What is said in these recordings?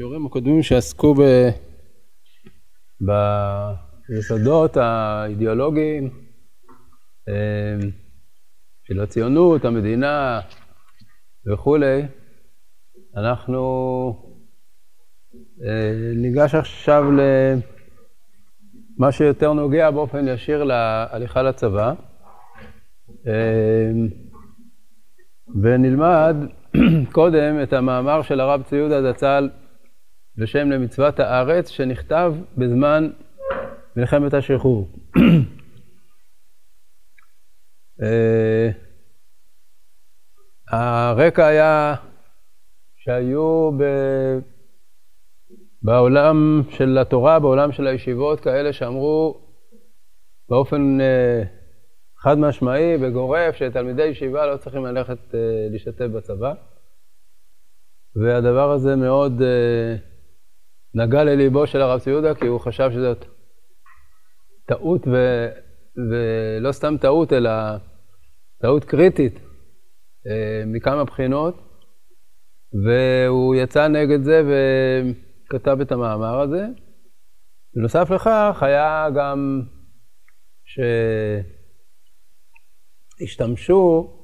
בשיעורים הקודמים שעסקו ב... ביסודות האידיאולוגיים של הציונות, המדינה וכולי, אנחנו ניגש עכשיו למה שיותר נוגע באופן ישיר להליכה לצבא, ונלמד קודם את המאמר של הרב צבי יהודה זצ"ל בשם למצוות הארץ, שנכתב בזמן מלחמת השחרור. הרקע היה שהיו ב... בעולם של התורה, בעולם של הישיבות, כאלה שאמרו באופן חד משמעי וגורף שתלמידי ישיבה לא צריכים ללכת להשתתף בצבא. והדבר הזה מאוד נגע לליבו של הרב צבי יהודה, כי הוא חשב שזאת טעות, ו... ולא סתם טעות, אלא טעות קריטית מכמה בחינות, והוא יצא נגד זה וכתב את המאמר הזה. בנוסף לכך, היה גם שהשתמשו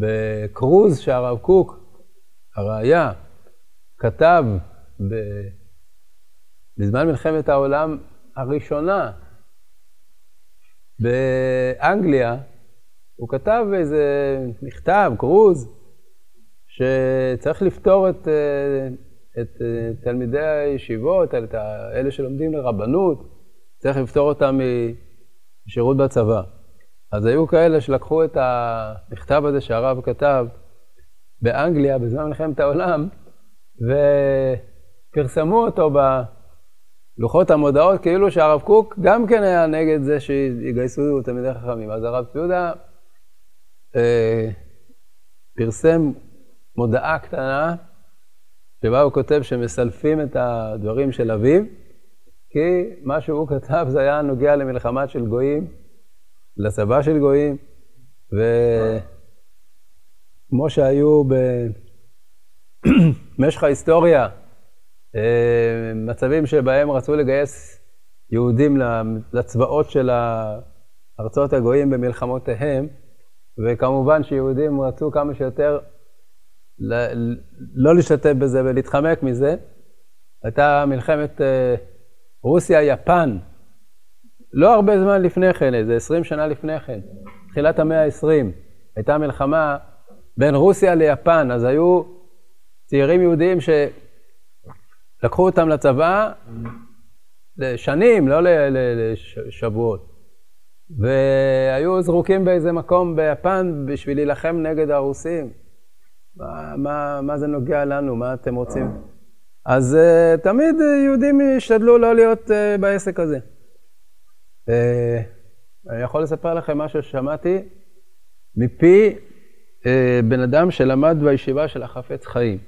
בקרוז שהרב קוק, הראיה, כתב ב... בזמן מלחמת העולם הראשונה באנגליה, הוא כתב איזה מכתב, קרוז, שצריך לפתור את, את תלמידי הישיבות, את אלה שלומדים לרבנות, צריך לפתור אותם משירות בצבא. אז היו כאלה שלקחו את המכתב הזה שהרב כתב באנגליה בזמן מלחמת העולם, ופרסמו אותו בלוחות המודעות, כאילו שהרב קוק גם כן היה נגד זה שיגייסו תלמידי חכמים. אז הרב צבי יהודה אה, פרסם מודעה קטנה, שבה הוא כותב שמסלפים את הדברים של אביו, כי מה שהוא כתב זה היה נוגע למלחמה של גויים, לצבא של גויים, וכמו שהיו במשך ההיסטוריה, מצבים שבהם רצו לגייס יהודים לצבאות של ארצות הגויים במלחמותיהם, וכמובן שיהודים רצו כמה שיותר לא להשתתף בזה ולהתחמק מזה. הייתה מלחמת רוסיה-יפן, לא הרבה זמן לפני כן, איזה עשרים שנה לפני כן, תחילת המאה העשרים, הייתה מלחמה בין רוסיה ליפן, אז היו צעירים יהודים שלקחו אותם לצבא לשנים, לא לשבועות. והיו זרוקים באיזה מקום ביפן בשביל להילחם נגד הרוסים. מה, מה, מה זה נוגע לנו? מה אתם רוצים? אז uh, תמיד יהודים ישתדלו לא להיות uh, בעסק הזה. Uh, אני יכול לספר לכם משהו ששמעתי מפי uh, בן אדם שלמד בישיבה של החפץ חיים,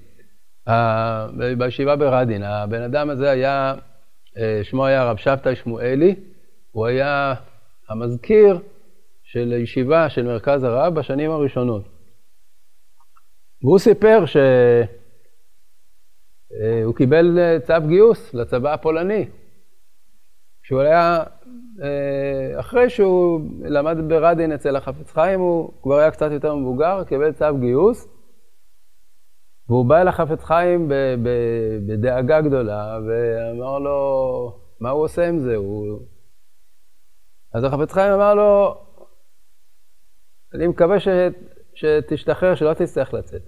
בישיבה ברדין. הבן אדם הזה היה, uh, שמו היה רב שבתאי שמואלי, הוא היה המזכיר של הישיבה של מרכז הרב בשנים הראשונות. והוא סיפר שהוא קיבל צו גיוס לצבא הפולני. כשהוא היה, אחרי שהוא למד ברדין אצל החפץ חיים, הוא כבר היה קצת יותר מבוגר, קיבל צו גיוס, והוא בא אל החפץ חיים בדאגה גדולה, ואמר לו, מה הוא עושה עם זה? הוא... אז החפץ חיים אמר לו, אני מקווה ש... שתשתחרר, שלא תצטרך לצאת.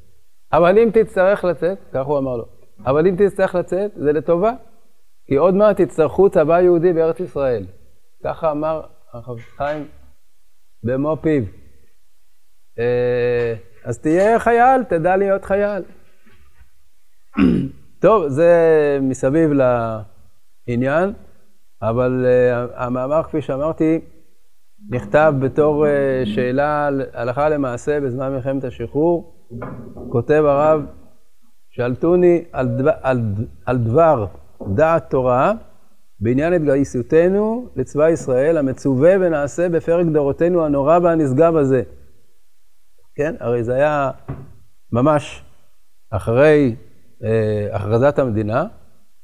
אבל אם תצטרך לצאת, כך הוא אמר לו, אבל אם תצטרך לצאת, זה לטובה, כי עוד מעט תצטרכו צבא יהודי בארץ ישראל. ככה אמר החפץ חיים במו פיו. אז תהיה חייל, תדע להיות חייל. טוב, זה מסביב לעניין. אבל uh, המאמר, כפי שאמרתי, נכתב בתור uh, שאלה הלכה למעשה בזמן מלחמת השחרור. כותב הרב, שאלתוני על, דבר, על, על דבר דעת תורה בעניין התגייסותנו לצבא ישראל המצווה ונעשה בפרק דורותינו הנורא והנשגב הזה. כן, הרי זה היה ממש אחרי הכרזת המדינה,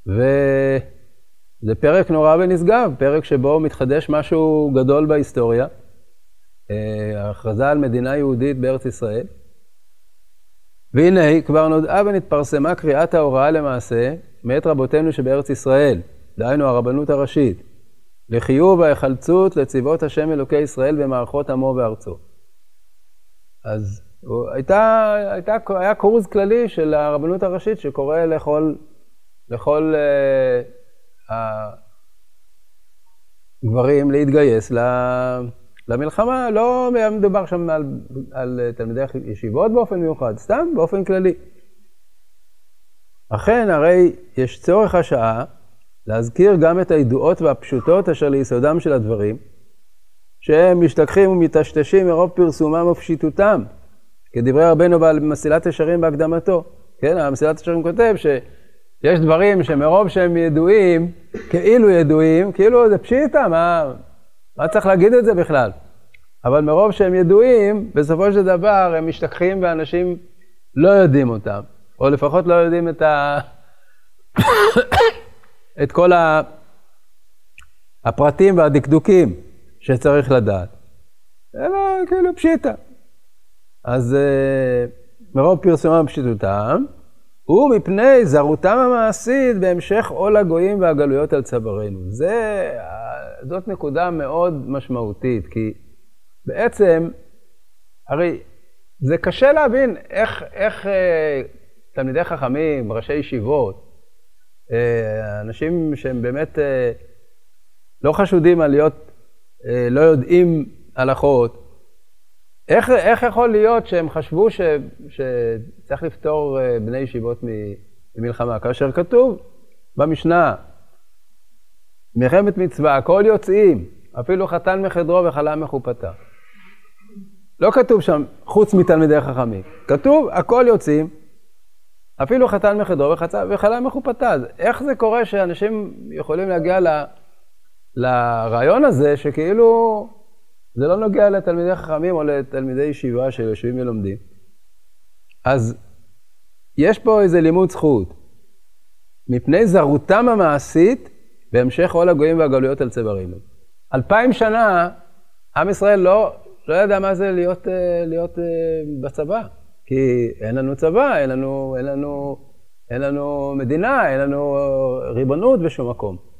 וזה פרק נורא ונשגב, פרק שבו מתחדש משהו גדול בהיסטוריה, אה, הכרזה על מדינה יהודית בארץ ישראל. והנה, כבר נודעה ונתפרסמה קריאת ההוראה למעשה מאת רבותינו שבארץ ישראל, דהיינו הרבנות הראשית, לחיוב ההיחלצות לצבאות השם אלוקי ישראל במערכות עמו וארצו. אז הייתה, הייתה, היה קורס כללי של הרבנות הראשית שקורא לכל, לכל uh, הגברים להתגייס למלחמה. לא מדובר שם על, על תלמידי ישיבות באופן מיוחד, סתם באופן כללי. אכן, הרי יש צורך השעה להזכיר גם את הידועות והפשוטות אשר ליסודם של הדברים, שהם משתכחים ומטשטשים מרוב פרסומם ופשיטותם, כדברי רבנו בעל מסילת ישרים בהקדמתו. כן, המסילת ישרים כותב שיש דברים שמרוב שהם ידועים, כאילו ידועים, כאילו זה פשיטה, מה, מה צריך להגיד את זה בכלל? אבל מרוב שהם ידועים, בסופו של דבר הם משתכחים ואנשים לא יודעים אותם, או לפחות לא יודעים את, ה... את כל הפרטים והדקדוקים שצריך לדעת. אלא כאילו פשיטה. אז uh, מרוב פרסומם ופשיטותם, ומפני זרותם המעשית בהמשך עול הגויים והגלויות על צווארנו. זה, זאת נקודה מאוד משמעותית, כי בעצם, הרי זה קשה להבין איך, איך uh, תלמידי חכמים, ראשי ישיבות, uh, אנשים שהם באמת uh, לא חשודים על להיות, uh, לא יודעים הלכות, איך, איך יכול להיות שהם חשבו ש, שצריך לפתור אה, בני ישיבות ממלחמה, כאשר כתוב במשנה, מלחמת מצווה, הכל יוצאים, אפילו חתן מחדרו וחלה מחופתה. לא כתוב שם חוץ מתלמידי חכמים, כתוב הכל יוצאים, אפילו חתן מחדרו וחלה מחופתה. אז איך זה קורה שאנשים יכולים להגיע ל, לרעיון הזה שכאילו זה לא נוגע לתלמידי חכמים או לתלמידי ישיבה שיושבים ולומדים. אז יש פה איזה לימוד זכות. מפני זרותם המעשית בהמשך עול הגויים והגלויות על צווארינו. אלפיים שנה עם ישראל לא, לא ידע מה זה להיות, אה, להיות אה, בצבא, כי אין לנו צבא, אין לנו, אין לנו, אין לנו מדינה, אין לנו ריבונות בשום מקום.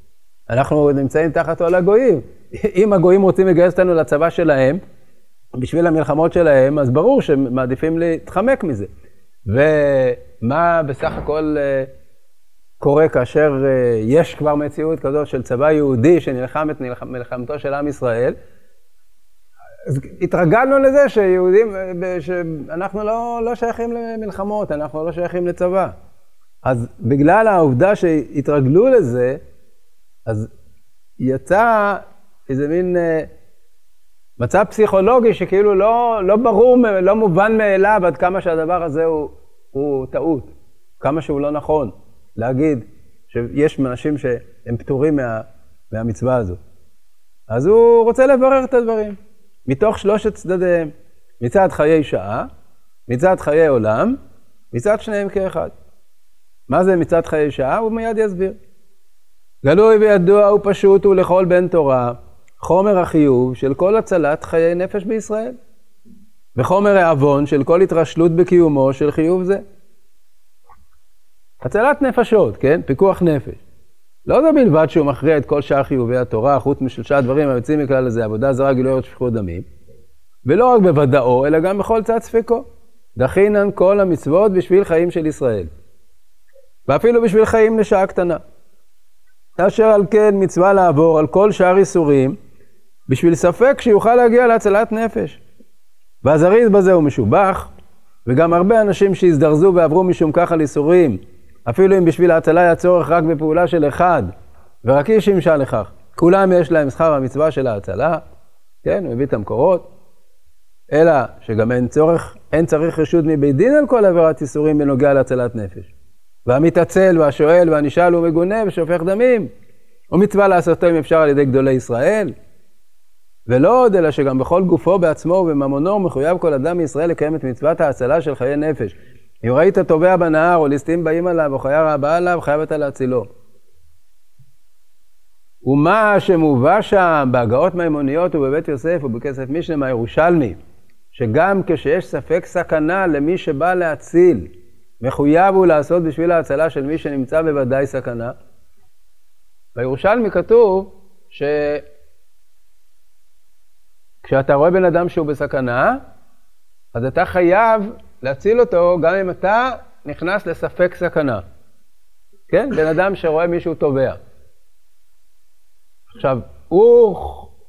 אנחנו נמצאים תחת עול הגויים. אם הגויים רוצים לגייס אותנו לצבא שלהם, בשביל המלחמות שלהם, אז ברור שהם מעדיפים להתחמק מזה. ומה בסך הכל אה, קורה כאשר אה, יש כבר מציאות כזאת של צבא יהודי שנלחם את מלחמתו של עם ישראל? אז התרגלנו לזה שיהודים, אה, שאנחנו לא, לא שייכים למלחמות, אנחנו לא שייכים לצבא. אז בגלל העובדה שהתרגלו לזה, אז יצא איזה מין אה, מצב פסיכולוגי שכאילו לא, לא ברור, לא מובן מאליו עד כמה שהדבר הזה הוא, הוא טעות, כמה שהוא לא נכון להגיד שיש אנשים שהם פטורים מה, מהמצווה הזו. אז הוא רוצה לברר את הדברים, מתוך שלושת צדדיהם, מצד חיי שעה, מצד חיי עולם, מצד שניהם כאחד. מה זה מצד חיי שעה? הוא מיד יסביר. גלוי וידוע ופשוט הוא לכל בן תורה, חומר החיוב של כל הצלת חיי נפש בישראל, וחומר העוון של כל התרשלות בקיומו של חיוב זה. הצלת נפשות, כן? פיקוח נפש. לא זו בלבד שהוא מכריע את כל שאר חיובי התורה, חוץ משלושה דברים היוצאים מכלל הזה, עבודה זרה, גילוי ארץ שפיכות דמים, ולא רק בוודאו, אלא גם בכל צד ספקו. דחינן כל המצוות בשביל חיים של ישראל. ואפילו בשביל חיים לשעה קטנה. אשר על כן מצווה לעבור על כל שאר איסורים, בשביל ספק שיוכל להגיע להצלת נפש. והזריז בזה הוא משובח, וגם הרבה אנשים שהזדרזו ועברו משום כך על איסורים, אפילו אם בשביל ההצלה היה צורך רק בפעולה של אחד, ורק איש ימשל לכך. כולם יש להם שכר המצווה של ההצלה, כן, מביא את המקורות, אלא שגם אין צורך, אין צריך רשות מבית דין על כל עבירת איסורים בנוגע להצלת נפש. והמתעצל והשואל והנשאל ומגונה ושופך דמים, ומצווה לעשותו אם אפשר על ידי גדולי ישראל. ולא עוד, אלא שגם בכל גופו בעצמו ובממונו מחויב כל אדם מישראל לקיים את מצוות ההצלה של חיי נפש. אם ראית טובע בנהר או ליסטים באים עליו או חיה רעה באה עליו, חייב אתה להצילו. ומה שמובא שם בהגאות מימוניות ובבית יוסף ובכסף משנה מהירושלמי, שגם כשיש ספק סכנה למי שבא להציל, מחויב הוא לעשות בשביל ההצלה של מי שנמצא בוודאי סכנה. בירושלמי כתוב שכשאתה רואה בן אדם שהוא בסכנה, אז אתה חייב להציל אותו גם אם אתה נכנס לספק סכנה. כן? בן אדם שרואה מישהו טובע. עכשיו, הוא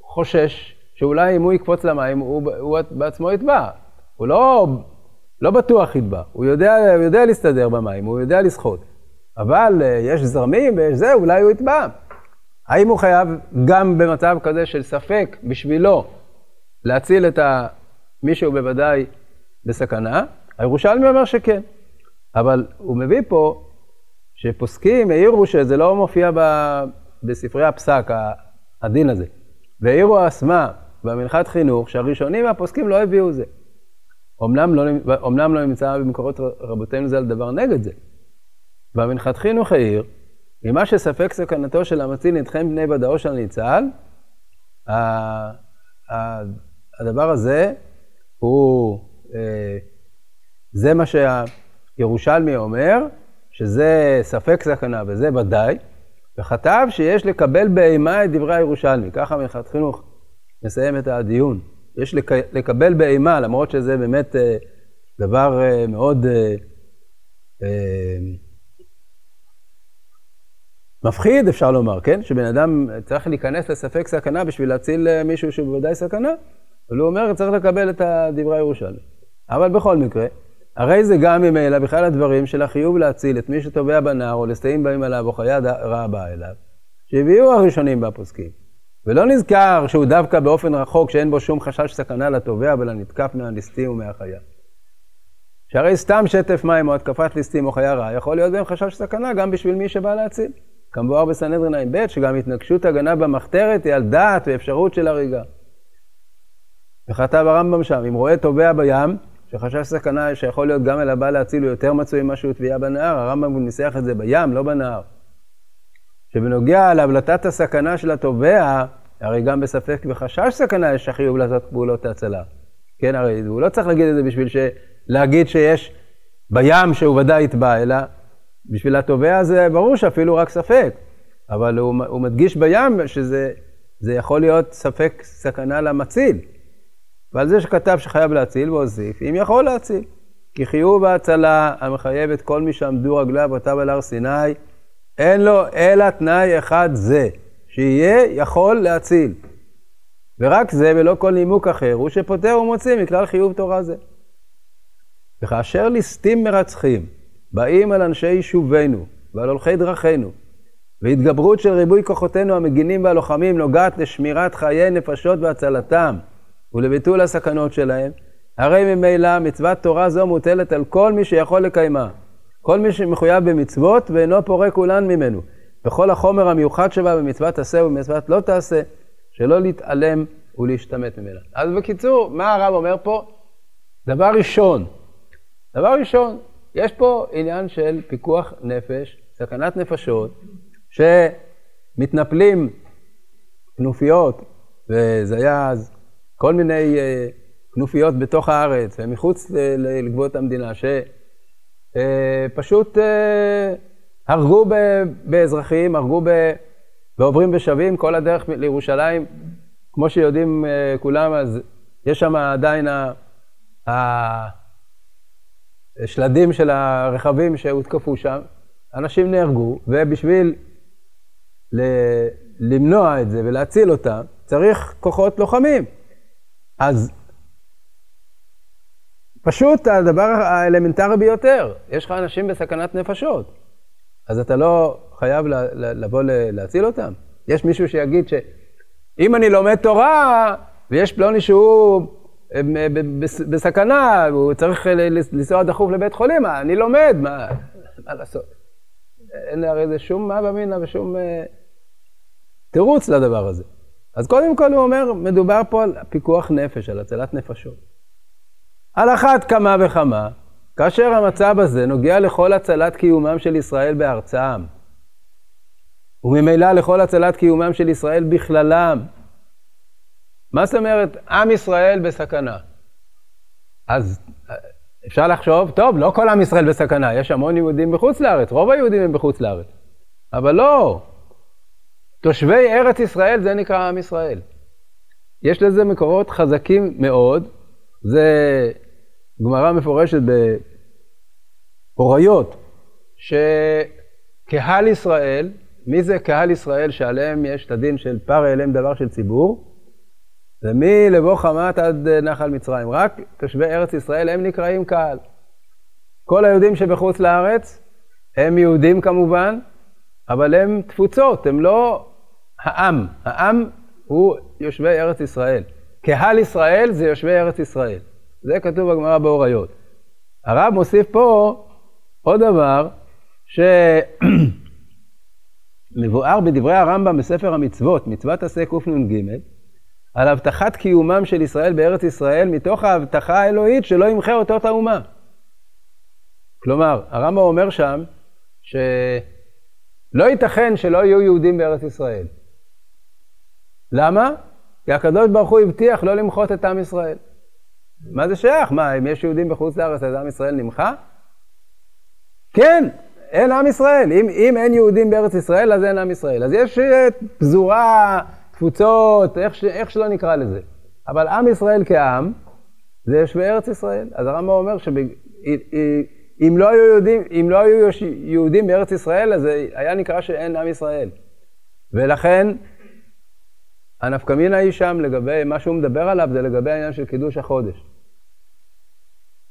חושש שאולי אם הוא יקפוץ למים, הוא, הוא בעצמו יטבע. הוא לא, לא בטוח יטבע, הוא יודע, יודע להסתדר במים, הוא יודע לשחות. אבל אה, יש זרמים ויש זה, אולי הוא יטבע. האם הוא חייב גם במצב כזה של ספק בשבילו להציל את מישהו בוודאי בסכנה? הירושלמי אומר שכן. אבל הוא מביא פה שפוסקים העירו שזה לא מופיע ב... בספרי הפסק, הדין הזה. והעירו האסמה במנחת חינוך שהראשונים והפוסקים לא הביאו זה. אמנם לא, לא נמצא במקורות רבותינו זה על דבר נגד זה. במנחת חינוך העיר, ממה שספק סכנתו של המציל נדחם בני ודאו של הניצל, הדבר הזה הוא, אה, זה מה שהירושלמי אומר, שזה ספק סכנה וזה ודאי, וכתב שיש לקבל באימה את דברי הירושלמי. ככה מנחת חינוך מסיים את הדיון. יש לק... לקבל באימה, למרות שזה באמת אה, דבר אה, מאוד אה, אה, מפחיד, אפשר לומר, כן? שבן אדם צריך להיכנס לספק סכנה בשביל להציל אה, מישהו שהוא בוודאי סכנה, אבל הוא אומר, צריך לקבל את דברי הירושלמי. אבל בכל מקרה, הרי זה גם ממילא בכלל הדברים של החיוב להציל את מי שטובע בנהר או לסטאים באים עליו או חיה רעה באה אליו, שהביאו הראשונים והפוסקים. ולא נזכר שהוא דווקא באופן רחוק שאין בו שום חשש סכנה לטובע ולנתקף מהליסטים ומהחיה. שהרי סתם שטף מים או התקפת ליסטים או חיה רעה יכול להיות בהם חשש סכנה גם בשביל מי שבא להציל. כמבואר בסנהדרין ע"ב, שגם התנגשות הגנה במחתרת היא על דעת ואפשרות של הריגה. וכתב הרמב"ם שם, אם רואה טובע בים, שחשש סכנה שיכול להיות גם אל הבא להציל הוא יותר מצוי ממה שהוא טביעה בנהר, הרמב"ם ניסח את זה בים, לא בנהר. שבנוגע להבלטת הסכנה של הטובע, הרי גם בספק וחשש סכנה יש החיוב לעשות פעולות ההצלה. כן, הרי הוא לא צריך להגיד את זה בשביל ש... להגיד שיש בים שהוא ודאי יטבע, אלא בשביל הטובע זה ברור שאפילו רק ספק. אבל הוא, הוא מדגיש בים שזה יכול להיות ספק סכנה למציל. ועל זה שכתב שחייב להציל והוסיף, אם יכול להציל. כי חיוב ההצלה המחייב את כל מי שעמדו רגלי אבותיו על הר סיני, אין לו אלא תנאי אחד זה, שיהיה יכול להציל. ורק זה ולא כל נימוק אחר הוא שפוטר ומוציא מכלל חיוב תורה זה. וכאשר ליסטים מרצחים באים על אנשי יישובנו ועל הולכי דרכינו, והתגברות של ריבוי כוחותינו המגינים והלוחמים נוגעת לשמירת חיי נפשות והצלתם, ולביטול הסכנות שלהם, הרי ממילא מצוות תורה זו מוטלת על כל מי שיכול לקיימה. כל מי שמחויב במצוות ואינו פורה כולן ממנו. וכל החומר המיוחד שבה במצוות תעשה ובמצוות לא תעשה, שלא להתעלם ולהשתמט ממנה. אז בקיצור, מה הרב אומר פה? דבר ראשון, דבר ראשון, יש פה עניין של פיקוח נפש, סכנת נפשות, שמתנפלים כנופיות, וזה היה אז כל מיני uh, כנופיות בתוך הארץ ומחוץ לגבולות המדינה, שפשוט uh, uh, הרגו באזרחים, הרגו ב... ועוברים בשבים כל הדרך לירושלים. כמו שיודעים uh, כולם, אז יש שם עדיין השלדים של הרכבים שהותקפו שם. אנשים נהרגו, ובשביל למנוע את זה ולהציל אותם, צריך כוחות לוחמים. אז פשוט הדבר האלמנטרי ביותר, יש לך אנשים בסכנת נפשות, אז אתה לא חייב לבוא להציל אותם. יש מישהו שיגיד שאם אני לומד תורה ויש פלוני שהוא אה, בסכנה, הוא צריך לנסוע דחוף לבית חולים, אני לומד, מה, מה לעשות? אין הרי זה שום מה במינא ושום אה, תירוץ לדבר הזה. אז קודם כל הוא אומר, מדובר פה על פיקוח נפש, על הצלת נפשות. על אחת כמה וכמה, כאשר המצב הזה נוגע לכל הצלת קיומם של ישראל בארצם, וממילא לכל הצלת קיומם של ישראל בכללם. מה זאת אומרת, עם ישראל בסכנה? אז אפשר לחשוב, טוב, לא כל עם ישראל בסכנה, יש המון יהודים בחוץ לארץ, רוב היהודים הם בחוץ לארץ. אבל לא, תושבי ארץ ישראל זה נקרא עם ישראל. יש לזה מקורות חזקים מאוד, זה גמרא מפורשת בפוריות, שקהל ישראל, מי זה קהל ישראל שעליהם יש את הדין של פר אליהם דבר של ציבור? זה מלבוא חמת עד נחל מצרים. רק תושבי ארץ ישראל הם נקראים קהל. כל היהודים שבחוץ לארץ הם יהודים כמובן, אבל הם תפוצות, הם לא העם. העם הוא יושבי ארץ ישראל. קהל ישראל זה יושבי ארץ ישראל. זה כתוב בגמרא באוריות. הרב מוסיף פה עוד דבר שמבואר בדברי הרמב"ם בספר המצוות, מצוות עשה קנ"ג, על הבטחת קיומם של ישראל בארץ ישראל מתוך ההבטחה האלוהית שלא ימחה אותות האומה. כלומר, הרמב"ם אומר שם שלא ייתכן שלא יהיו יהודים בארץ ישראל. למה? כי הקדוש ברוך הוא הבטיח לא למחות את עם ישראל. מה זה שייך? מה, אם יש יהודים בחוץ לארץ אז עם ישראל נמחה? כן, אין עם ישראל. אם, אם אין יהודים בארץ ישראל, אז אין עם ישראל. אז יש אה, פזורה, תפוצות, איך, איך שלא נקרא לזה. אבל עם ישראל כעם, זה יושבי ארץ ישראל. אז הרמב"ם אומר שאם לא היו יהודים, אם לא היו יהודים בארץ ישראל, אז היה נקרא שאין עם ישראל. ולכן, הנפקא מינה היא שם לגבי, מה שהוא מדבר עליו זה לגבי העניין של קידוש החודש.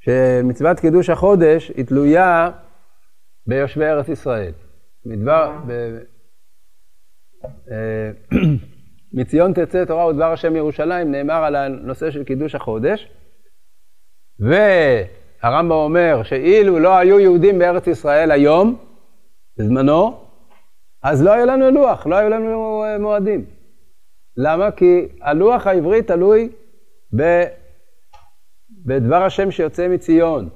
שמצוות קידוש החודש היא תלויה ביושבי ארץ ישראל. מדבר, ב, אה, מציון תצא תורה ודבר השם ירושלים נאמר על הנושא של קידוש החודש, והרמב"ם אומר שאילו לא היו יהודים בארץ ישראל היום, בזמנו, אז לא היה לנו לוח, לא היו לנו אה, מועדים. למה? כי הלוח העברי תלוי ב... בדבר השם שיוצא מציון.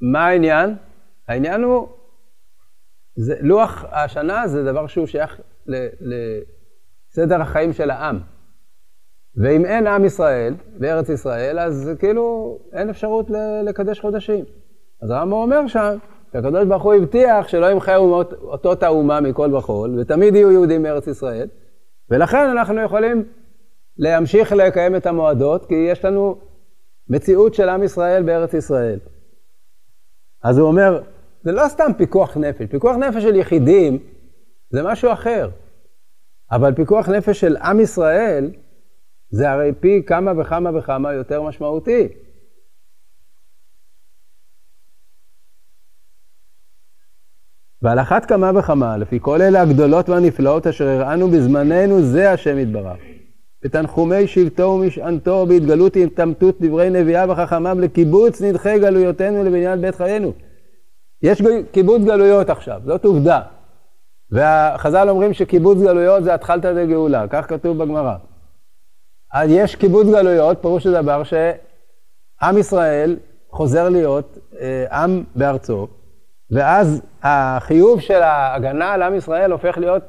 מה העניין? העניין הוא, זה, לוח השנה זה דבר שהוא שייך לסדר החיים של העם. ואם אין עם ישראל בארץ ישראל, אז כאילו אין אפשרות לקדש חודשים. אז הרמב"ם אומר שם, שהקדוש ברוך הוא הבטיח שלא ימחה אותות האומה מכל וכול, ותמיד יהיו יהודים בארץ ישראל, ולכן אנחנו יכולים להמשיך לקיים את המועדות, כי יש לנו מציאות של עם ישראל בארץ ישראל. אז הוא אומר, זה לא סתם פיקוח נפש, פיקוח נפש של יחידים זה משהו אחר. אבל פיקוח נפש של עם ישראל זה הרי פי כמה וכמה וכמה יותר משמעותי. ועל אחת כמה וכמה, לפי כל אלה הגדולות והנפלאות אשר הראינו בזמננו, זה השם יתברך. בתנחומי שבטו ומשענתו, בהתגלות התעמתות דברי נביאה וחכמיו לקיבוץ נדחי גלויותינו לבניין בית חיינו. יש קיבוץ גלויות עכשיו, זאת עובדה. והחז"ל אומרים שקיבוץ גלויות זה התחלתא דגאולה, כך כתוב בגמרא. אז יש קיבוץ גלויות, פירוש הדבר שעם ישראל חוזר להיות אה, עם בארצו, ואז החיוב של ההגנה על עם ישראל הופך להיות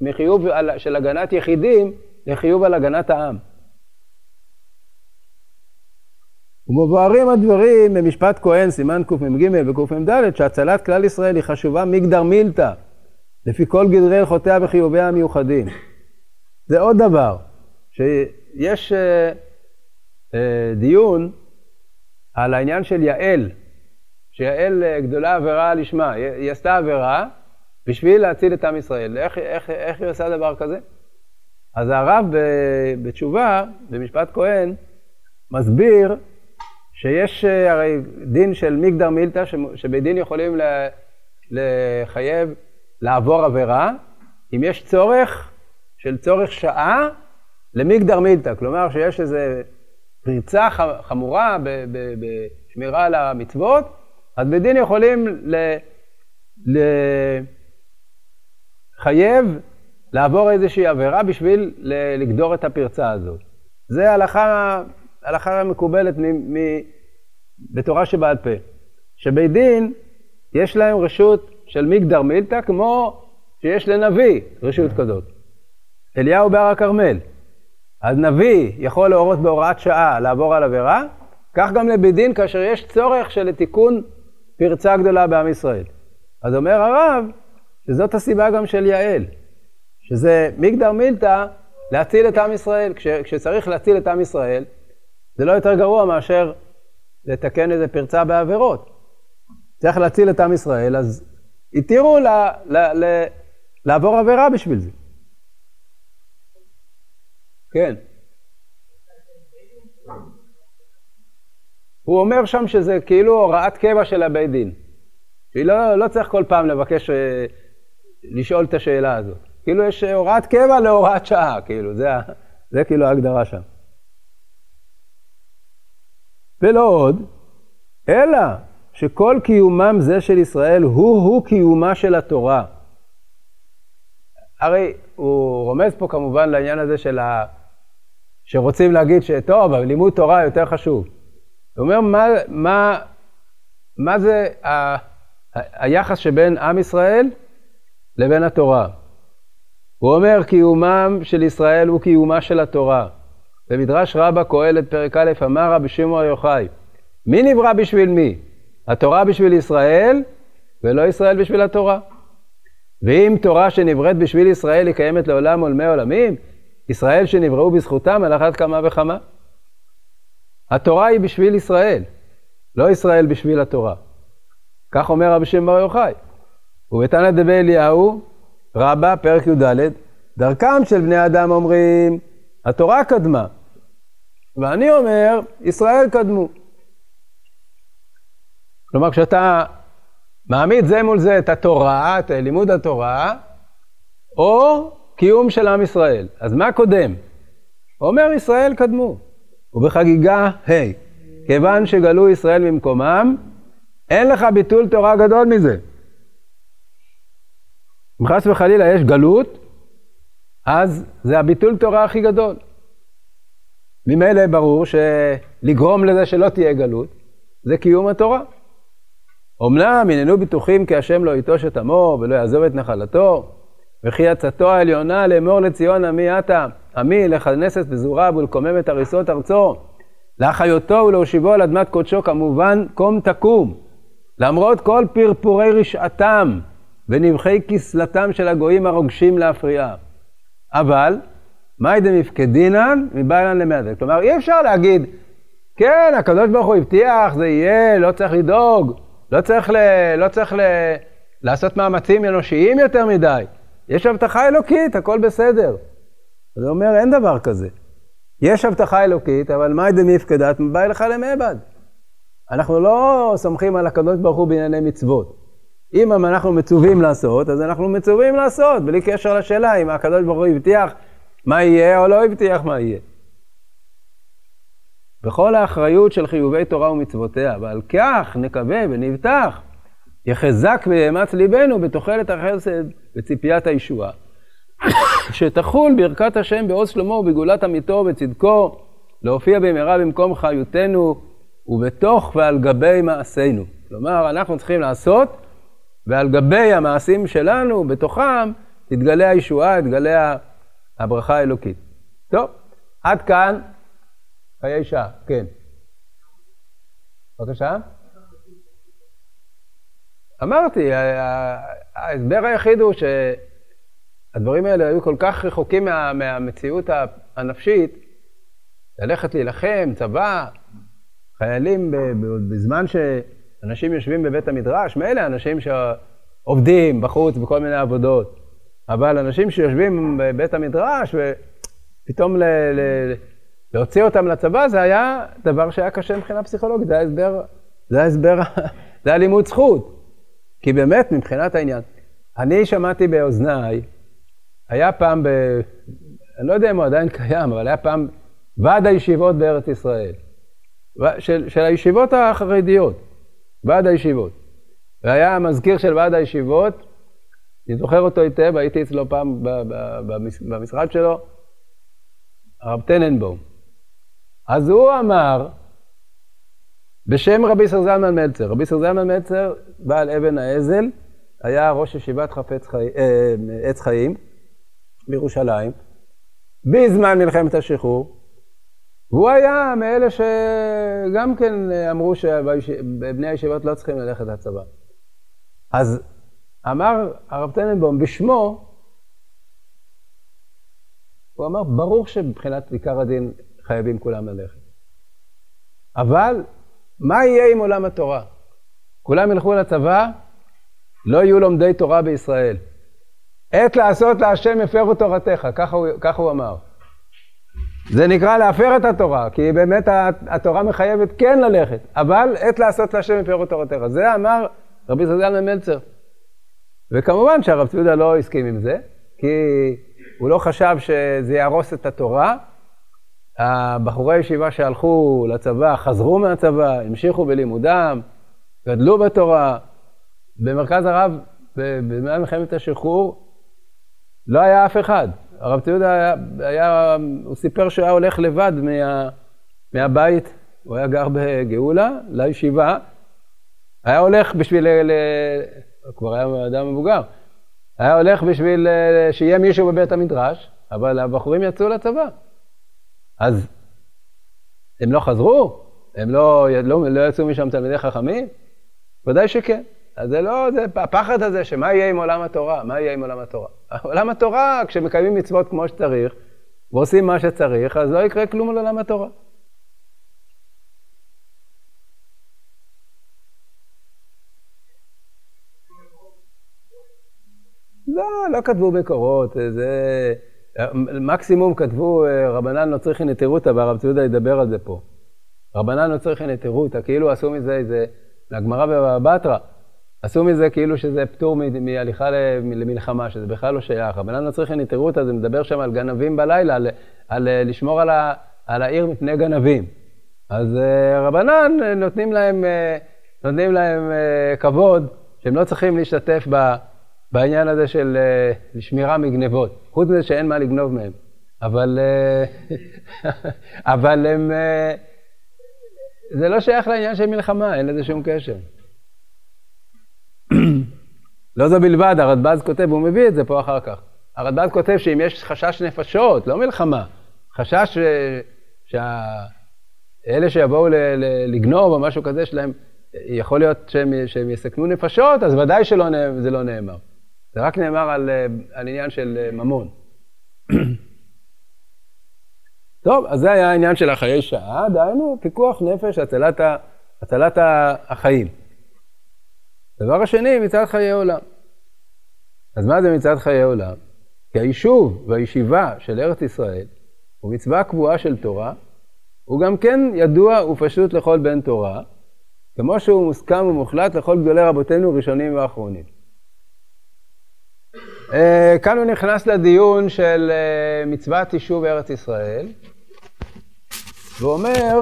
מחיוב של הגנת יחידים לחיוב על הגנת העם. ומבוארים הדברים במשפט כהן, סימן קמ"ג וקמ"ד, שהצלת כלל ישראל היא חשובה מגדר מילתא, לפי כל גדרי הלכותיה וחיוביה המיוחדים. זה עוד דבר, שיש uh, uh, דיון על העניין של יעל, שיעל uh, גדולה עבירה לשמה, היא, היא עשתה עבירה בשביל להציל את עם ישראל. איך, איך, איך היא עושה דבר כזה? אז הרב בתשובה, במשפט כהן, מסביר שיש אה, הרי דין של מגדר מילתא, שבית דין יכולים לחייב לעבור עבירה, אם יש צורך של צורך שעה למגדר מילתא, כלומר שיש איזו פריצה חמורה בשמירה על המצוות, אז בית דין יכולים לחייב לעבור איזושהי עבירה בשביל לגדור את הפרצה הזאת. זה הלכה, הלכה מקובלת מ, מ, בתורה שבעל פה. שבית דין יש להם רשות של מגדר מילתא כמו שיש לנביא רשות כזאת. אליהו בהר הכרמל. אז נביא יכול להורות בהוראת שעה לעבור על עבירה, כך גם לבית דין כאשר יש צורך של תיקון פרצה גדולה בעם ישראל. אז אומר הרב, שזאת הסיבה גם של יעל, שזה מגדר מילתא להציל את עם ישראל. כש, כשצריך להציל את עם ישראל, זה לא יותר גרוע מאשר לתקן איזה פרצה בעבירות. צריך להציל את עם ישראל, אז התירו לה, לה, לה, לעבור עבירה בשביל זה. כן. הוא אומר שם שזה כאילו הוראת קבע של הבית דין. שהיא לא, לא צריך כל פעם לבקש, אה, לשאול את השאלה הזאת. כאילו יש הוראת קבע להוראת שעה, כאילו, זה, זה כאילו ההגדרה שם. ולא עוד, אלא שכל קיומם זה של ישראל הוא-הוא קיומה של התורה. הרי הוא רומז פה כמובן לעניין הזה של ה... שרוצים להגיד שטוב, אבל לימוד תורה יותר חשוב. הוא אומר, מה, מה, מה זה ה, היחס שבין עם ישראל לבין התורה? הוא אומר, קיומם של ישראל הוא קיומה של התורה. במדרש רבה קהלת פרק א' אמר רבי שמעון יוחאי, מי נברא בשביל מי? התורה בשביל ישראל ולא ישראל בשביל התורה. ואם תורה שנבראת בשביל ישראל היא קיימת לעולם עולמי עולמים, ישראל שנבראו בזכותם על אחת כמה וכמה. התורה היא בשביל ישראל, לא ישראל בשביל התורה. כך אומר רבי בר יוחאי. ובתנא דבי אליהו, רבה, פרק י"ד, דרכם של בני אדם אומרים, התורה קדמה. ואני אומר, ישראל קדמו. כלומר, כשאתה מעמיד זה מול זה את התורה, את לימוד התורה, או קיום של עם ישראל. אז מה קודם? אומר ישראל קדמו. ובחגיגה ה' hey, כיוון שגלו ישראל ממקומם, אין לך ביטול תורה גדול מזה. אם חס וחלילה יש גלות, אז זה הביטול תורה הכי גדול. ממילא ברור שלגרום לזה שלא תהיה גלות, זה קיום התורה. אמנם הננו בטוחים כי השם לא ייטוש את עמו ולא יעזוב את נחלתו, וכי עצתו העליונה לאמור לציון עמי עתה, עמי לכנסת פזורה ולקומם את הריסות ארצו, להחיותו ולהושיבו על אדמת קודשו כמובן קום תקום, למרות כל פרפורי רשעתם ונבחי כסלתם של הגויים הרוגשים להפריעה. אבל, מאי דמפקדינן מבעלן למעט. כלומר, אי אפשר להגיד, כן, הקדוש ברוך הוא הבטיח, זה יהיה, לא צריך לדאוג, לא צריך, ל, לא צריך ל, לעשות מאמצים אנושיים יותר מדי. יש הבטחה אלוקית, הכל בסדר. הוא אומר, אין דבר כזה. יש הבטחה אלוקית, אבל מאי דמיפקדת, מבא לך למעבד. אנחנו לא סומכים על הקדוש ברוך הוא בענייני מצוות. אם אנחנו מצווים לעשות, אז אנחנו מצווים לעשות, בלי קשר לשאלה אם הקדוש ברוך הוא הבטיח מה יהיה או לא הבטיח מה יהיה. בכל האחריות של חיובי תורה ומצוותיה, ועל כך נקווה ונבטח, יחזק ויאמץ ליבנו בתוחלת החסד וציפיית הישועה. שתחול ברכת השם בעוז שלמה ובגאולת עמיתו ובצדקו, להופיע במהרה במקום חיותנו ובתוך ועל גבי מעשינו. כלומר, אנחנו צריכים לעשות, ועל גבי המעשים שלנו, בתוכם, תתגלה הישועה, תתגלה הברכה האלוקית. טוב, עד כאן חיי שעה, כן. בבקשה. אמרתי, ההסבר היחיד הוא שהדברים האלה היו כל כך רחוקים מה, מהמציאות הנפשית, ללכת להילחם, צבא, חיילים בזמן שאנשים יושבים בבית המדרש, מילא אנשים שעובדים בחוץ בכל מיני עבודות, אבל אנשים שיושבים בבית המדרש ופתאום ל, ל, להוציא אותם לצבא זה היה דבר שהיה קשה מבחינה פסיכולוגית, זה היה הסבר, זה היה הסבר, זה היה לימוד זכות. כי באמת, מבחינת העניין, אני שמעתי באוזניי, היה פעם ב... אני לא יודע אם הוא עדיין קיים, אבל היה פעם ועד הישיבות בארץ ישראל. של, של הישיבות החרדיות, ועד הישיבות. והיה המזכיר של ועד הישיבות, אני זוכר אותו היטב, הייתי אצלו פעם במשרד שלו, הרב טננבום. אז הוא אמר בשם רבי סר זלמן מלצר. רבי סר זלמן מלצר, בעל אבן האזל, היה ראש ישיבת חפץ חי... אה, עץ חיים בירושלים, בזמן מלחמת השחרור, והוא היה מאלה שגם כן אמרו שבני הישיבות לא צריכים ללכת לצבא. אז אמר הרב טננבום בשמו, הוא אמר, ברור שמבחינת עיקר הדין חייבים כולם ללכת. אבל מה יהיה עם עולם התורה? כולם ילכו לצבא, לא יהיו לומדי תורה בישראל. עת לעשות להשם הפרו תורתך, ככה הוא, ככה הוא אמר. זה נקרא להפר את התורה, כי באמת התורה מחייבת כן ללכת, אבל עת לעשות להשם הפרו תורתך. זה אמר רבי זלמן מלצר. וכמובן שהרב צביודה לא הסכים עם זה, כי הוא לא חשב שזה יהרוס את התורה. הבחורי ישיבה שהלכו לצבא, חזרו מהצבא, המשיכו בלימודם, גדלו בתורה. במרכז הרב, בזמן מלחמת השחרור, לא היה אף אחד. הרב ציודה היה, היה, הוא סיפר שהוא היה הולך לבד מה, מהבית, הוא היה גר בגאולה, לישיבה, היה הולך בשביל, ל, כבר היה אדם מבוגר, היה הולך בשביל אה, שיהיה מישהו בבית המדרש, אבל הבחורים יצאו לצבא. אז הם לא חזרו? הם לא, לא, לא יצאו משם תלמידי חכמים? ודאי שכן. אז זה לא, זה הפחד הזה שמה יהיה עם עולם התורה? מה יהיה עם עולם התורה? עולם התורה, כשמקיימים מצוות כמו שצריך, ועושים מה שצריך, אז לא יקרה כלום על עולם התורה. לא, לא כתבו מקורות, זה... מקסימום כתבו רבנן צריכי נטירותא, והרב ציודה ידבר על זה פה. רבנן צריכי נטירותא, כאילו עשו מזה איזה, לגמרא בבבא בתרא, עשו מזה כאילו שזה פטור מהליכה למלחמה, שזה בכלל לא שייך. רבנן לא צריכי נטירותא, זה מדבר שם על גנבים בלילה, על, על לשמור על, ה, על העיר מפני גנבים. אז רבנן נותנים להם, נותנים להם כבוד, שהם לא צריכים להשתתף. בעניין הזה של שמירה מגנבות, חוץ מזה שאין מה לגנוב מהם. אבל, אבל הם, זה לא שייך לעניין של מלחמה, אין לזה שום קשר. לא זו בלבד, הרדב"ז כותב, והוא מביא את זה פה אחר כך. הרדב"ז כותב שאם יש חשש נפשות, לא מלחמה, חשש שאלה שיבואו לגנוב או משהו כזה שלהם, יכול להיות שהם, שהם יסכנו נפשות, אז ודאי שזה לא נאמר. זה רק נאמר על, על עניין של אה, ממון. טוב, אז זה היה העניין של החיי שעה, דהיינו פיקוח נפש, הצלת, הצלת החיים. דבר השני, מצד חיי עולם. אז מה זה מצד חיי עולם? כי היישוב והישיבה של ארץ ישראל הוא מצווה קבועה של תורה, הוא גם כן ידוע ופשוט לכל בן תורה, כמו שהוא מוסכם ומוחלט לכל גדולי רבותינו ראשונים ואחרונים. אה, כאן הוא נכנס לדיון של אה, מצוות יישוב ארץ ישראל, ואומר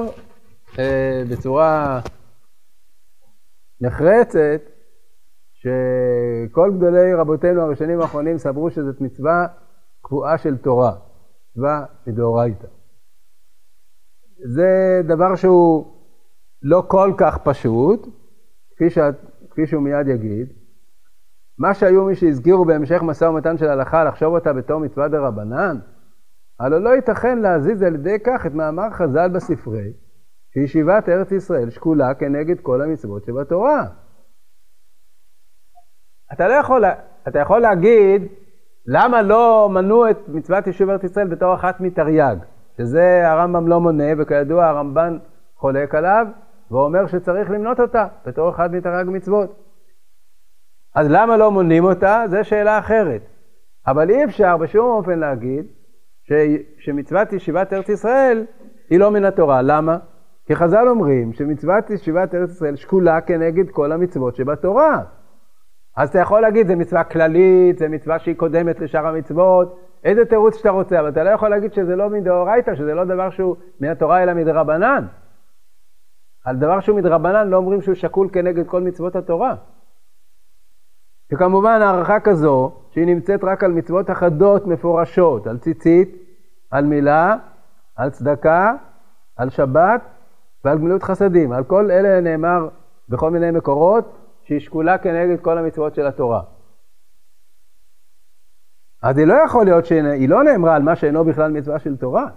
אה, בצורה נחרצת, שכל גדולי רבותינו הראשונים האחרונים סברו שזאת מצווה קבועה של תורה, מצווה מדאורייתא. זה דבר שהוא לא כל כך פשוט, כפי, שאת, כפי שהוא מיד יגיד, מה שהיו מי שהזכירו בהמשך משא ומתן של הלכה לחשוב אותה בתור מצווה דה רבנן, הלא לא ייתכן להזיז על ידי כך את מאמר חז"ל בספרי, שישיבת ארץ ישראל שקולה כנגד כל המצוות שבתורה. אתה לא יכול, אתה יכול להגיד, למה לא מנו את מצוות יישוב ארץ ישראל בתור אחת מתרי"ג, שזה הרמב"ם לא מונה, וכידוע הרמב"ן חולק עליו, ואומר שצריך למנות אותה בתור אחת מתרי"ג מצוות. אז למה לא מונים אותה? זו שאלה אחרת. אבל אי אפשר בשום אופן להגיד ש... שמצוות ישיבת ארץ ישראל היא לא מן התורה. למה? כי חז"ל אומרים שמצוות ישיבת ארץ ישראל שקולה כנגד כל המצוות שבתורה. אז אתה יכול להגיד, זו מצווה כללית, זו מצווה שהיא קודמת לשאר המצוות, איזה תירוץ שאתה רוצה, אבל אתה לא יכול להגיד שזה לא מדאורייתא, שזה לא דבר שהוא מהתורה אלא מדרבנן. על דבר שהוא מדרבנן לא אומרים שהוא שקול כנגד כל מצוות התורה. וכמובן הערכה כזו, שהיא נמצאת רק על מצוות אחדות מפורשות, על ציצית, על מילה, על צדקה, על שבת, ועל גמילות חסדים. על כל אלה נאמר בכל מיני מקורות שהיא שקולה כנגד כל המצוות של התורה. אז היא לא יכול להיות שהיא לא נאמרה על מה שאינו בכלל מצווה של תורה.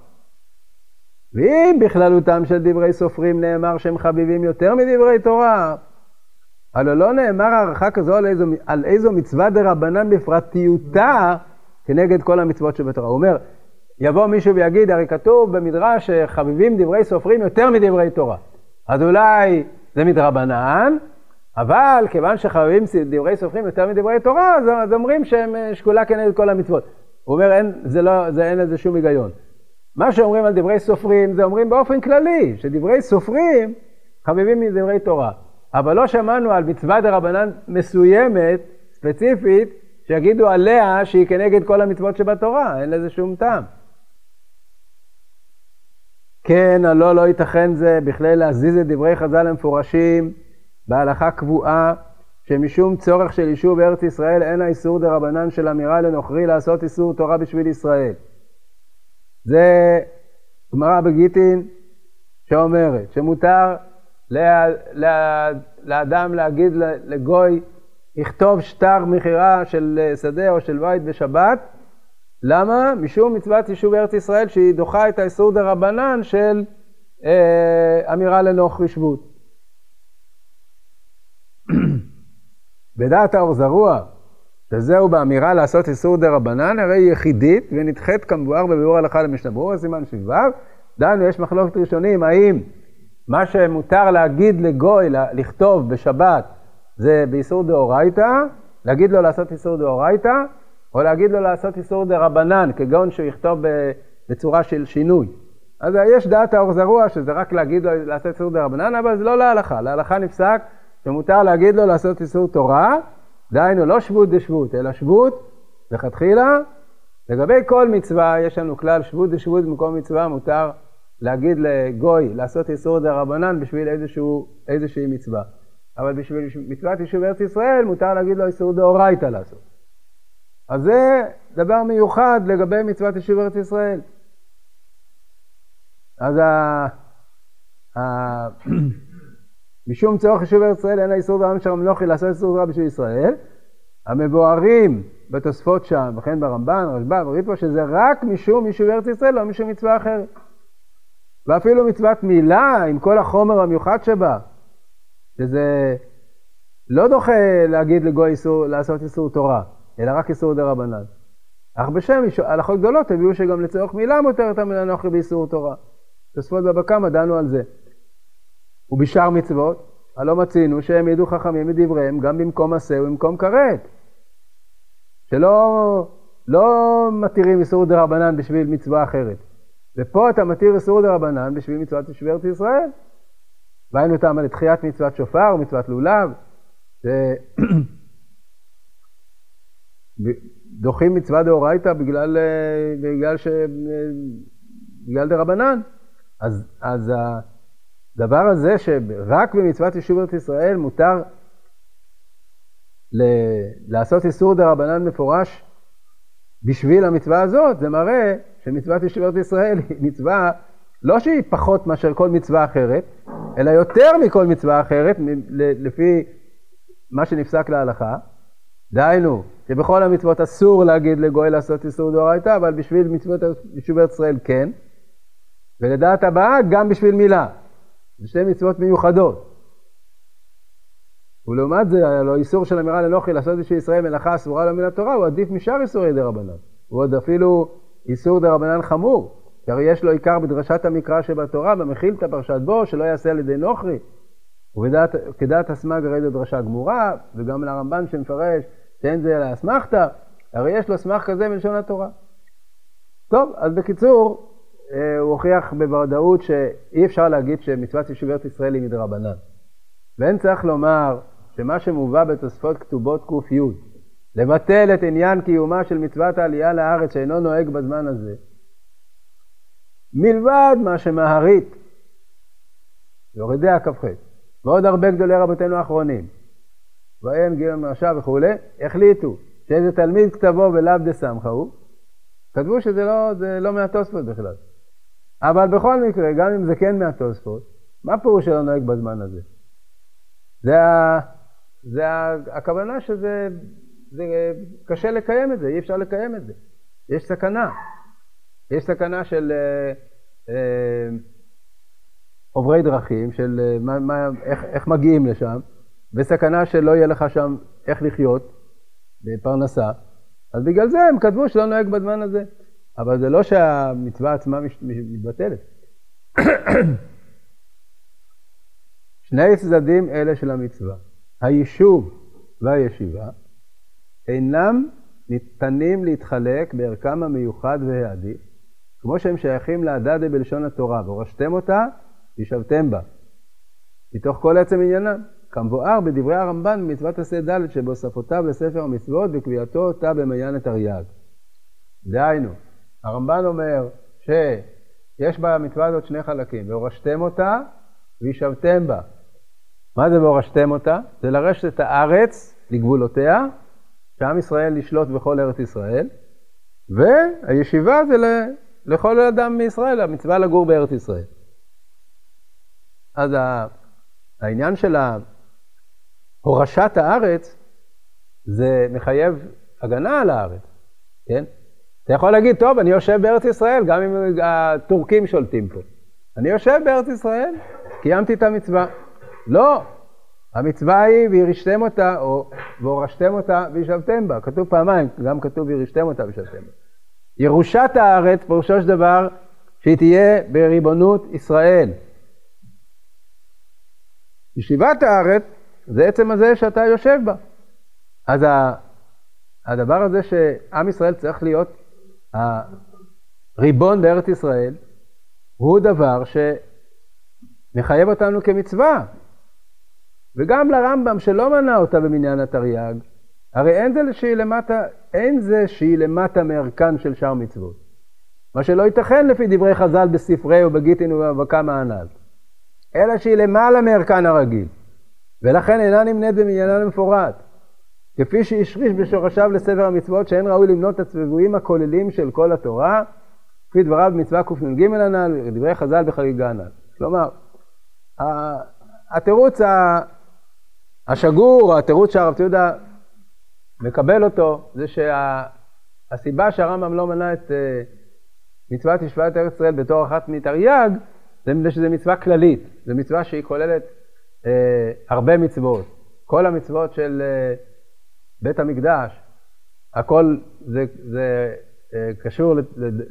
ואם בכללותם של דברי סופרים נאמר שהם חביבים יותר מדברי תורה, הלא לא נאמר הערכה כזו על איזו, על איזו מצווה דה רבנן בפרטיותה כנגד כל המצוות שבתורה. הוא אומר, יבוא מישהו ויגיד, הרי כתוב במדרש שחביבים דברי סופרים יותר מדברי תורה. אז אולי זה מדרבנן, אבל כיוון שחביבים דברי סופרים יותר מדברי תורה, אז, אז אומרים שהם אה, שקולה כנגד כל המצוות. הוא אומר, אין, זה לא, זה, אין לזה שום היגיון. מה שאומרים על דברי סופרים, זה אומרים באופן כללי, שדברי סופרים חביבים מדברי תורה. אבל לא שמענו על מצווה דרבנן מסוימת, ספציפית, שיגידו עליה שהיא כנגד כל המצוות שבתורה, אין לזה שום טעם. כן, הלא לא ייתכן זה בכדי להזיז את דברי חז"ל המפורשים בהלכה קבועה, שמשום צורך של יישוב ארץ ישראל אין האיסור דה רבנן של אמירה לנוכרי לעשות איסור תורה בשביל ישראל. זה גמרא בגיטין שאומרת שמותר לאדם להגיד לגוי, יכתוב שטר מכירה של שדה או של בית בשבת, למה? משום מצוות יישוב ארץ ישראל שהיא דוחה את האיסור דה רבנן של אה, אמירה לנוכרי שבות. בדעת האור זרוע, וזהו באמירה לעשות איסור דה רבנן, הרי היא יחידית ונדחית כמבואר בביאור הלכה למשנה ברורה, סימן ש"ו. דהיינו, יש מחלוקת ראשונים, האם מה שמותר להגיד לגוי, לכתוב בשבת, זה באיסור דאורייתא, להגיד לו לעשות איסור דאורייתא, או להגיד לו לעשות איסור דרבנן, כגון שהוא יכתוב בצורה של שינוי. אז יש דעת האור זרוע, שזה רק להגיד לו לעשות איסור דרבנן, אבל זה לא להלכה. להלכה נפסק שמותר להגיד לו לעשות איסור תורה, דהיינו לא שבות דשבות, אלא שבות לכתחילה. לגבי כל מצווה, יש לנו כלל שבות דשבות במקום מצווה, מותר להגיד לגוי לעשות איסור דרבנן בשביל איזשהו, איזושהי מצווה. אבל בשביל מצוות יישוב ארץ ישראל, מותר להגיד לו איסור דאורייתא לעשות. אז זה דבר מיוחד לגבי מצוות יישוב ארץ ישראל. אז ה... משום צורך יישוב ארץ ישראל אין האיסור בעם של המלוכי לעשות איסור תורה בשביל ישראל. המבוארים בתוספות שם, וכן ברמב"ן, רשב"א וריטב"א, שזה רק משום יישוב ארץ ישראל, לא משום מצווה אחרת. ואפילו מצוות מילה עם כל החומר המיוחד שבה, שזה לא דוחה להגיד לגוי איסור, לעשות איסור תורה, אלא רק איסור דה רבנן. אך בשם הלכות גדולות הביאו שגם לצורך מילה מותרת נוכרי באיסור תורה. תוספות בבא קמא דנו על זה. ובשאר מצוות, הלא מצינו שהם ידעו חכמים מדבריהם גם במקום עשה ובמקום כרת. שלא לא מתירים איסור דה רבנן בשביל מצווה אחרת. ופה אתה מתיר איסור דה רבנן בשביל מצוות יושבי ארץ ישראל. והיינו אותם על תחיית מצוות שופר ומצוות לולב. דוחים מצווה דאורייתא בגלל, אה, בגלל, ש... בגלל דה רבנן. אז, אז הדבר הזה שרק במצוות יישוב ארץ ישראל מותר ל... לעשות איסור דה רבנן מפורש בשביל המצווה הזאת, זה מראה שמצוות יישוב ארץ ישראל היא מצווה לא שהיא פחות מאשר כל מצווה אחרת, אלא יותר מכל מצווה אחרת, לפי מה שנפסק להלכה. דהיינו, שבכל המצוות אסור להגיד לגוי לעשות איסור דאורייתא, אבל בשביל מצוות יישוב ארץ ישראל כן. ולדעת הבאה, גם בשביל מילה. זה שתי מצוות מיוחדות. ולעומת זה, הלוא איסור של אמירה לנוחי לעשות בשביל ישראל מלאכה אסורה לו מן התורה, הוא עדיף משאר איסורי דה רבנן. הוא עוד אפילו איסור דה רבנן חמור. כי הרי יש לו עיקר בדרשת המקרא שבתורה, במכילתא פרשת בו, שלא יעשה על ידי נוכרי. וכדעת הסמ"ג הרי זו דרשה גמורה, וגם לרמב"ן שמפרש שאין זה אלא אסמכתא, הרי יש לו סמך כזה מלשון התורה. טוב, אז בקיצור, הוא הוכיח בוודאות שאי אפשר להגיד שמצוות יישוב ארץ ישראל היא מדרבנן. ואין צריך לומר שמה שמובא בתוספות כתובות ק"י, לבטל את עניין קיומה של מצוות העלייה לארץ שאינו נוהג בזמן הזה, מלבד מה שמהרית, יורדי הכ"ח, ועוד הרבה גדולי רבותינו האחרונים, ואין גיל מרשע וכולי, החליטו שאיזה תלמיד כתבו ולאו דסמכה הוא, כתבו שזה לא, לא מהתוספות בכלל. אבל בכל מקרה, גם אם זה כן מהתוספות, מה פירוש שלא נוהג בזמן הזה? זה, ה, זה ה, הכוונה שזה זה קשה לקיים את זה, אי אפשר לקיים את זה. יש סכנה. יש סכנה של אה, אה, עוברי דרכים, של אה, מה, מה, איך, איך מגיעים לשם, וסכנה שלא יהיה לך שם איך לחיות בפרנסה. אז בגלל זה הם כתבו שלא נוהג בזמן הזה. אבל זה לא שהמצווה עצמה מתבטלת. שני צדדים אלה של המצווה, היישוב והישיבה, אינם ניתנים להתחלק בערכם המיוחד והעדיף, כמו שהם שייכים להדדה בלשון התורה, והורשתם אותה, וישבתם בה. מתוך כל עצם עניינם, כמבואר בדברי הרמב"ן במצוות עשה ד' שבהוספותיו לספר המצוות וקביעתו אותה במעיין התרי"ג. דהיינו, הרמב"ן אומר שיש במצווה הזאת שני חלקים, והורשתם אותה וישבתם בה. מה זה והורשתם אותה? זה לרשת את הארץ לגבולותיה, שעם ישראל לשלוט בכל ארץ ישראל, והישיבה זה לכל אדם מישראל, המצווה לגור בארץ ישראל. אז העניין של הורשת הארץ, זה מחייב הגנה על הארץ, כן? אתה יכול להגיד, טוב, אני יושב בארץ ישראל, גם אם הטורקים שולטים פה. אני יושב בארץ ישראל, קיימתי את המצווה. לא, המצווה היא וירשתם אותה, או והורשתם אותה וישבתם בה. כתוב פעמיים, גם כתוב וירשתם אותה וישבתם בה. ירושת הארץ, פירושו של דבר, שהיא תהיה בריבונות ישראל. ישיבת הארץ זה עצם הזה שאתה יושב בה. אז הדבר הזה שעם ישראל צריך להיות הריבון בארץ ישראל, הוא דבר שמחייב אותנו כמצווה. וגם לרמב"ם שלא מנה אותה במניין התרי"ג, הרי אין זה שהיא למטה, אין זה שהיא למטה מערכן של שאר מצוות. מה שלא ייתכן לפי דברי חז"ל בספרי ובגיטין ובכמה הנ"ל. אלא שהיא למעלה מערכן הרגיל, ולכן אינה נמנית במניינה למפורט. כפי שהשריש בשורשיו לספר המצוות שאין ראוי למנות את הצבועים הכוללים של כל התורה, כפי דבריו במצווה קנ"ג הנ"ל, ודברי חז"ל בחגיגה הנ"ל. כלומר, התירוץ השגור, התירוץ שהרב יהודה מקבל אותו, זה שהסיבה שה, שהרמב"ם לא מנה את uh, מצוות ישבת ארץ ישראל בתור אחת מתרי"ג, זה שזה מצווה כללית, זו מצווה שהיא כוללת uh, הרבה מצוות. כל המצוות של uh, בית המקדש, הכל זה, זה uh, קשור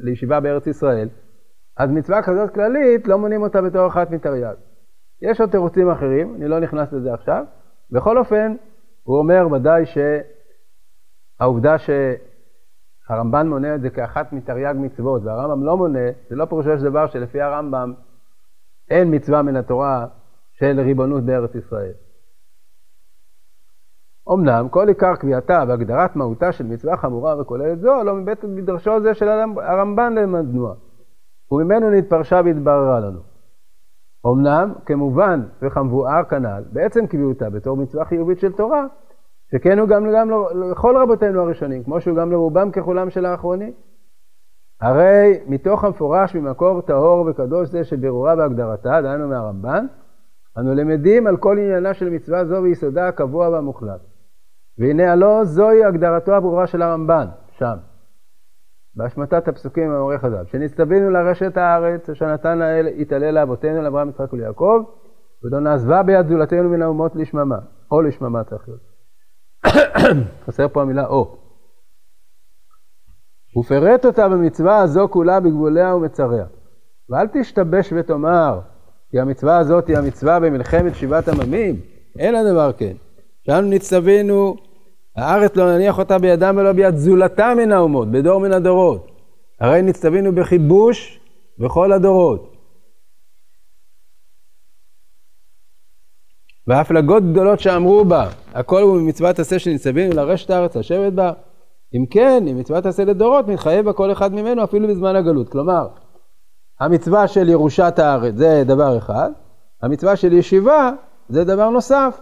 לישיבה בארץ ישראל, אז מצווה כזאת כללית, לא מונים אותה בתור אחת מתרי"ג. יש עוד תירוצים אחרים, אני לא נכנס לזה עכשיו. בכל אופן, הוא אומר ודאי שהעובדה שהרמב"ן מונה את זה כאחת מתרי"ג מצוות, והרמב"ם לא מונה, זה לא פירושו של דבר שלפי הרמב"ם אין מצווה מן התורה של ריבונות בארץ ישראל. אמנם כל עיקר קביעתה והגדרת מהותה של מצווה חמורה וכוללת זו, לא מבית מדרשו זה של הרמב"ן למדנוע, וממנו נתפרשה והתבררה לנו. אמנם, כמובן וכמבואר כנ"ל, בעצם קביעותה בתור מצווה חיובית של תורה, שכן הוא גם, גם לכל רבותינו הראשונים, כמו שהוא גם לרובם ככולם של האחרונים. הרי מתוך המפורש ממקור טהור וקדוש זה שבירורה והגדרתה, דהיינו מהרמב"ן, אנו למדים על כל עניינה של מצווה זו ויסודה הקבוע והמוחלט. והנה הלא זוהי הגדרתו הברורה של הרמב"ן, שם. בהשמטת הפסוקים המעורך חז"ל, שנצטווינו לרשת הארץ אשר נתן יתעלה לאבותינו לאברהם יצחק וליעקב, ולא נעזבה ביד זולתנו מן האומות לשממה, או לשממה צריך להיות. חסר פה המילה או. ופרט אותה במצווה הזו כולה בגבוליה ומצריה. ואל תשתבש ותאמר, כי המצווה הזאת היא המצווה במלחמת שבעת עממים, אין הדבר כן. שאנו נצטווינו הארץ לא נניח אותה בידם ולא ביד זולתה מן האומות, בדור מן הדורות. הרי נצטווינו בכיבוש בכל הדורות. והפלגות גדולות שאמרו בה, הכל הוא ממצוות עשה שנצטווינו לרשת הארץ לשבת בה. אם כן, אם מצוות עשה לדורות, מתחייב בה כל אחד ממנו אפילו בזמן הגלות. כלומר, המצווה של ירושת הארץ זה דבר אחד, המצווה של ישיבה זה דבר נוסף.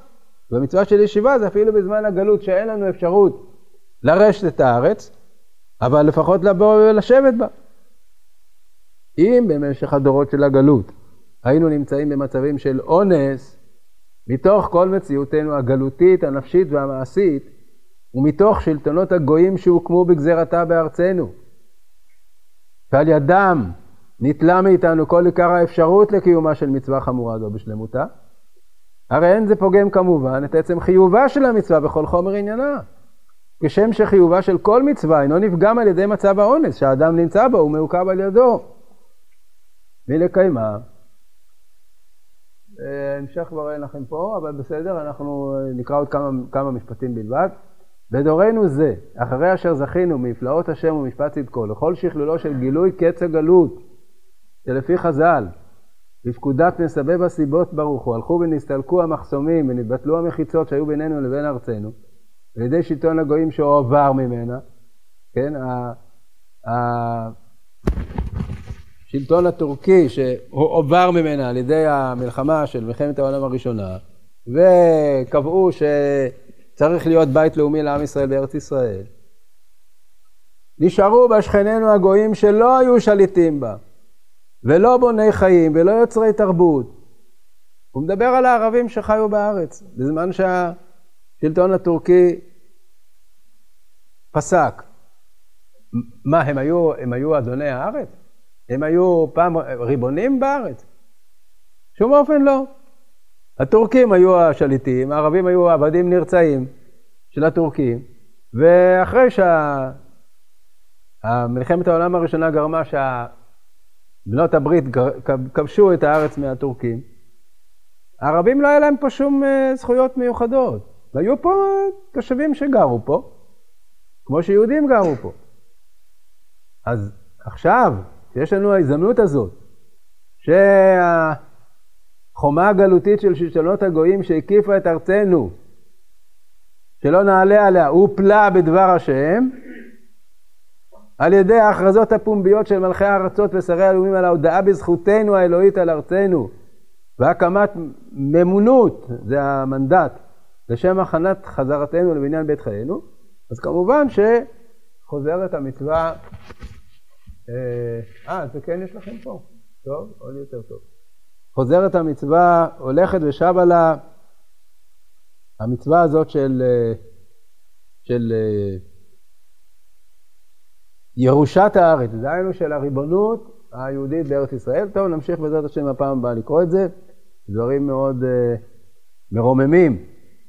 במצווה של ישיבה זה אפילו בזמן הגלות שאין לנו אפשרות לרשת את הארץ, אבל לפחות לבוא ולשבת בה. אם במשך הדורות של הגלות היינו נמצאים במצבים של אונס, מתוך כל מציאותנו הגלותית, הנפשית והמעשית, ומתוך שלטונות הגויים שהוקמו בגזרתה בארצנו. ועל ידם ניטלה מאיתנו כל עיקר האפשרות לקיומה של מצווה חמורה זו בשלמותה. הרי אין זה פוגם כמובן את עצם חיובה של המצווה בכל חומר עניינה. כשם שחיובה של כל מצווה אינו נפגם על ידי מצב האונס שהאדם נמצא בו ומעוכב על ידו. מלקיימה. אה, המשך כבר אין לכם פה, אבל בסדר, אנחנו אה, נקרא עוד כמה, כמה משפטים בלבד. בדורנו זה, אחרי אשר זכינו מפלאות השם ומשפט צדקו, לכל שכלולו של גילוי קץ הגלות, שלפי חז"ל, בפקודת מסבב הסיבות ברוך הוא, הלכו ונסתלקו המחסומים ונתבטלו המחיצות שהיו בינינו לבין ארצנו, על ידי שלטון הגויים שהועבר ממנה, כן, השלטון הטורקי שהועבר ממנה על ידי המלחמה של מלחמת העולם הראשונה, וקבעו שצריך להיות בית לאומי לעם ישראל בארץ ישראל. נשארו בה שכנינו הגויים שלא היו שליטים בה. ולא בוני חיים ולא יוצרי תרבות. הוא מדבר על הערבים שחיו בארץ, בזמן שהשלטון הטורקי פסק. מה, הם היו, הם היו אדוני הארץ? הם היו פעם ריבונים בארץ? שום אופן לא. הטורקים היו השליטים, הערבים היו עבדים נרצעים של הטורקים, ואחרי שהמלחמת העולם הראשונה גרמה שה... בנות הברית כבשו את הארץ מהטורקים, הערבים לא היה להם פה שום אה, זכויות מיוחדות. והיו פה תושבים שגרו פה, כמו שיהודים גרו פה. אז עכשיו, שיש לנו ההזדמנות הזאת, שהחומה הגלותית של שלטונות הגויים שהקיפה את ארצנו, שלא נעלה עליה, הופלה בדבר השם, על ידי ההכרזות הפומביות של מלכי הארצות ושרי הלאומים על ההודעה בזכותנו האלוהית על ארצנו והקמת ממונות, זה המנדט, לשם הכנת חזרתנו לבניין בית חיינו, אז כמובן שחוזרת המצווה, אה, אה, זה כן יש לכם פה, טוב, עוד יותר טוב. חוזרת המצווה, הולכת ושבה לה המצווה הזאת של, אה, של אה, ירושת הארץ, דהיינו של הריבונות היהודית בארץ ישראל. טוב, נמשיך בעזרת השם הפעם הבאה לקרוא את זה, דברים מאוד uh, מרוממים,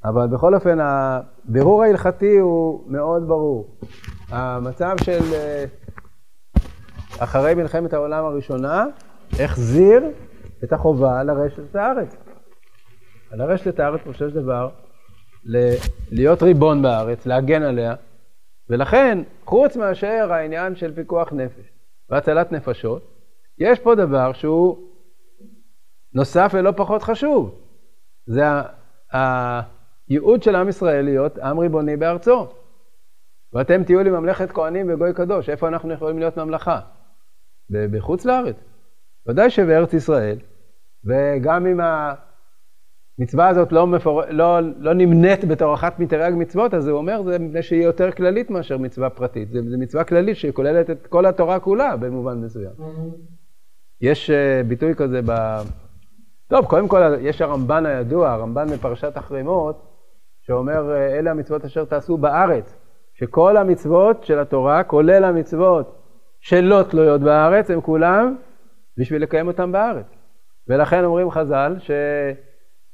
אבל בכל אופן הבירור ההלכתי הוא מאוד ברור. המצב של uh, אחרי מלחמת העולם הראשונה החזיר את החובה לרשת הארץ. לרשת הארץ, בסופו של דבר, להיות ריבון בארץ, להגן עליה, ולכן, חוץ מאשר העניין של פיקוח נפש והצלת נפשות, יש פה דבר שהוא נוסף ולא פחות חשוב. זה הייעוד של עם ישראל להיות עם ריבוני בארצו. ואתם תהיו לי ממלכת כהנים וגוי קדוש. איפה אנחנו יכולים להיות ממלכה? בחוץ לארץ. ודאי שבארץ ישראל, וגם אם המצווה הזאת לא, מפור... לא, לא נמנית בתור אחת מתרי"ג מצוות, אז הוא אומר, זה מפני שהיא יותר כללית מאשר מצווה פרטית. זו מצווה כללית שכוללת את כל התורה כולה במובן מסוים. יש uh, ביטוי כזה ב... טוב, קודם כל יש הרמב"ן הידוע, הרמב"ן בפרשת אחרימות, שאומר, אה, אלה המצוות אשר תעשו בארץ. שכל המצוות של התורה, כולל המצוות שלא תלויות בארץ, הם כולם בשביל לקיים אותם בארץ. ולכן אומרים חז"ל, ש...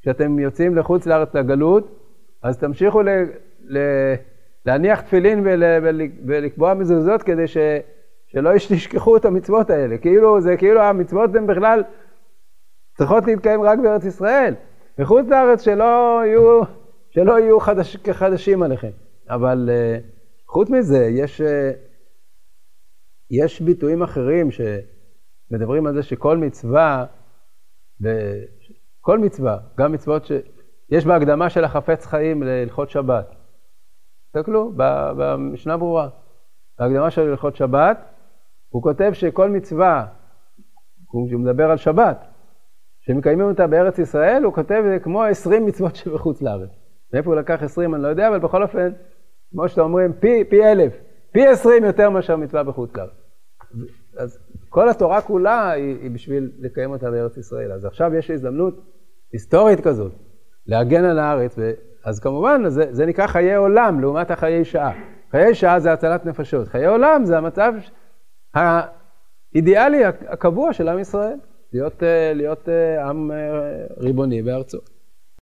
כשאתם יוצאים לחוץ לארץ לגלות, אז תמשיכו ל, ל, להניח תפילין ול, ול, ולקבוע מזוזות כדי ש, שלא תשכחו את המצוות האלה. כאילו, זה כאילו המצוות הן בכלל צריכות להתקיים רק בארץ ישראל. מחוץ לארץ שלא יהיו, שלא יהיו חדש, כחדשים עליכם. אבל uh, חוץ מזה, יש, uh, יש ביטויים אחרים שמדברים על זה שכל מצווה, כל מצווה, גם מצוות שיש בהקדמה של החפץ חיים להלכות שבת. תסתכלו, במשנה ברורה. בהקדמה של הלכות שבת, הוא כותב שכל מצווה, כשהוא מדבר על שבת, שמקיימים אותה בארץ ישראל, הוא כותב כמו 20 מצוות שבחוץ לארץ. מאיפה הוא לקח 20 אני לא יודע, אבל בכל אופן, כמו שאתם אומרים, פי, פי אלף, פי 20 יותר מאשר מצווה בחוץ לארץ. אז כל התורה כולה היא, היא בשביל לקיים אותה בארץ ישראל. אז עכשיו יש הזדמנות היסטורית כזאת להגן על הארץ. אז כמובן זה, זה נקרא חיי עולם לעומת החיי שעה. חיי שעה זה הצלת נפשות, חיי עולם זה המצב האידיאלי הקבוע של עם ישראל, להיות, להיות עם ריבוני בארצו.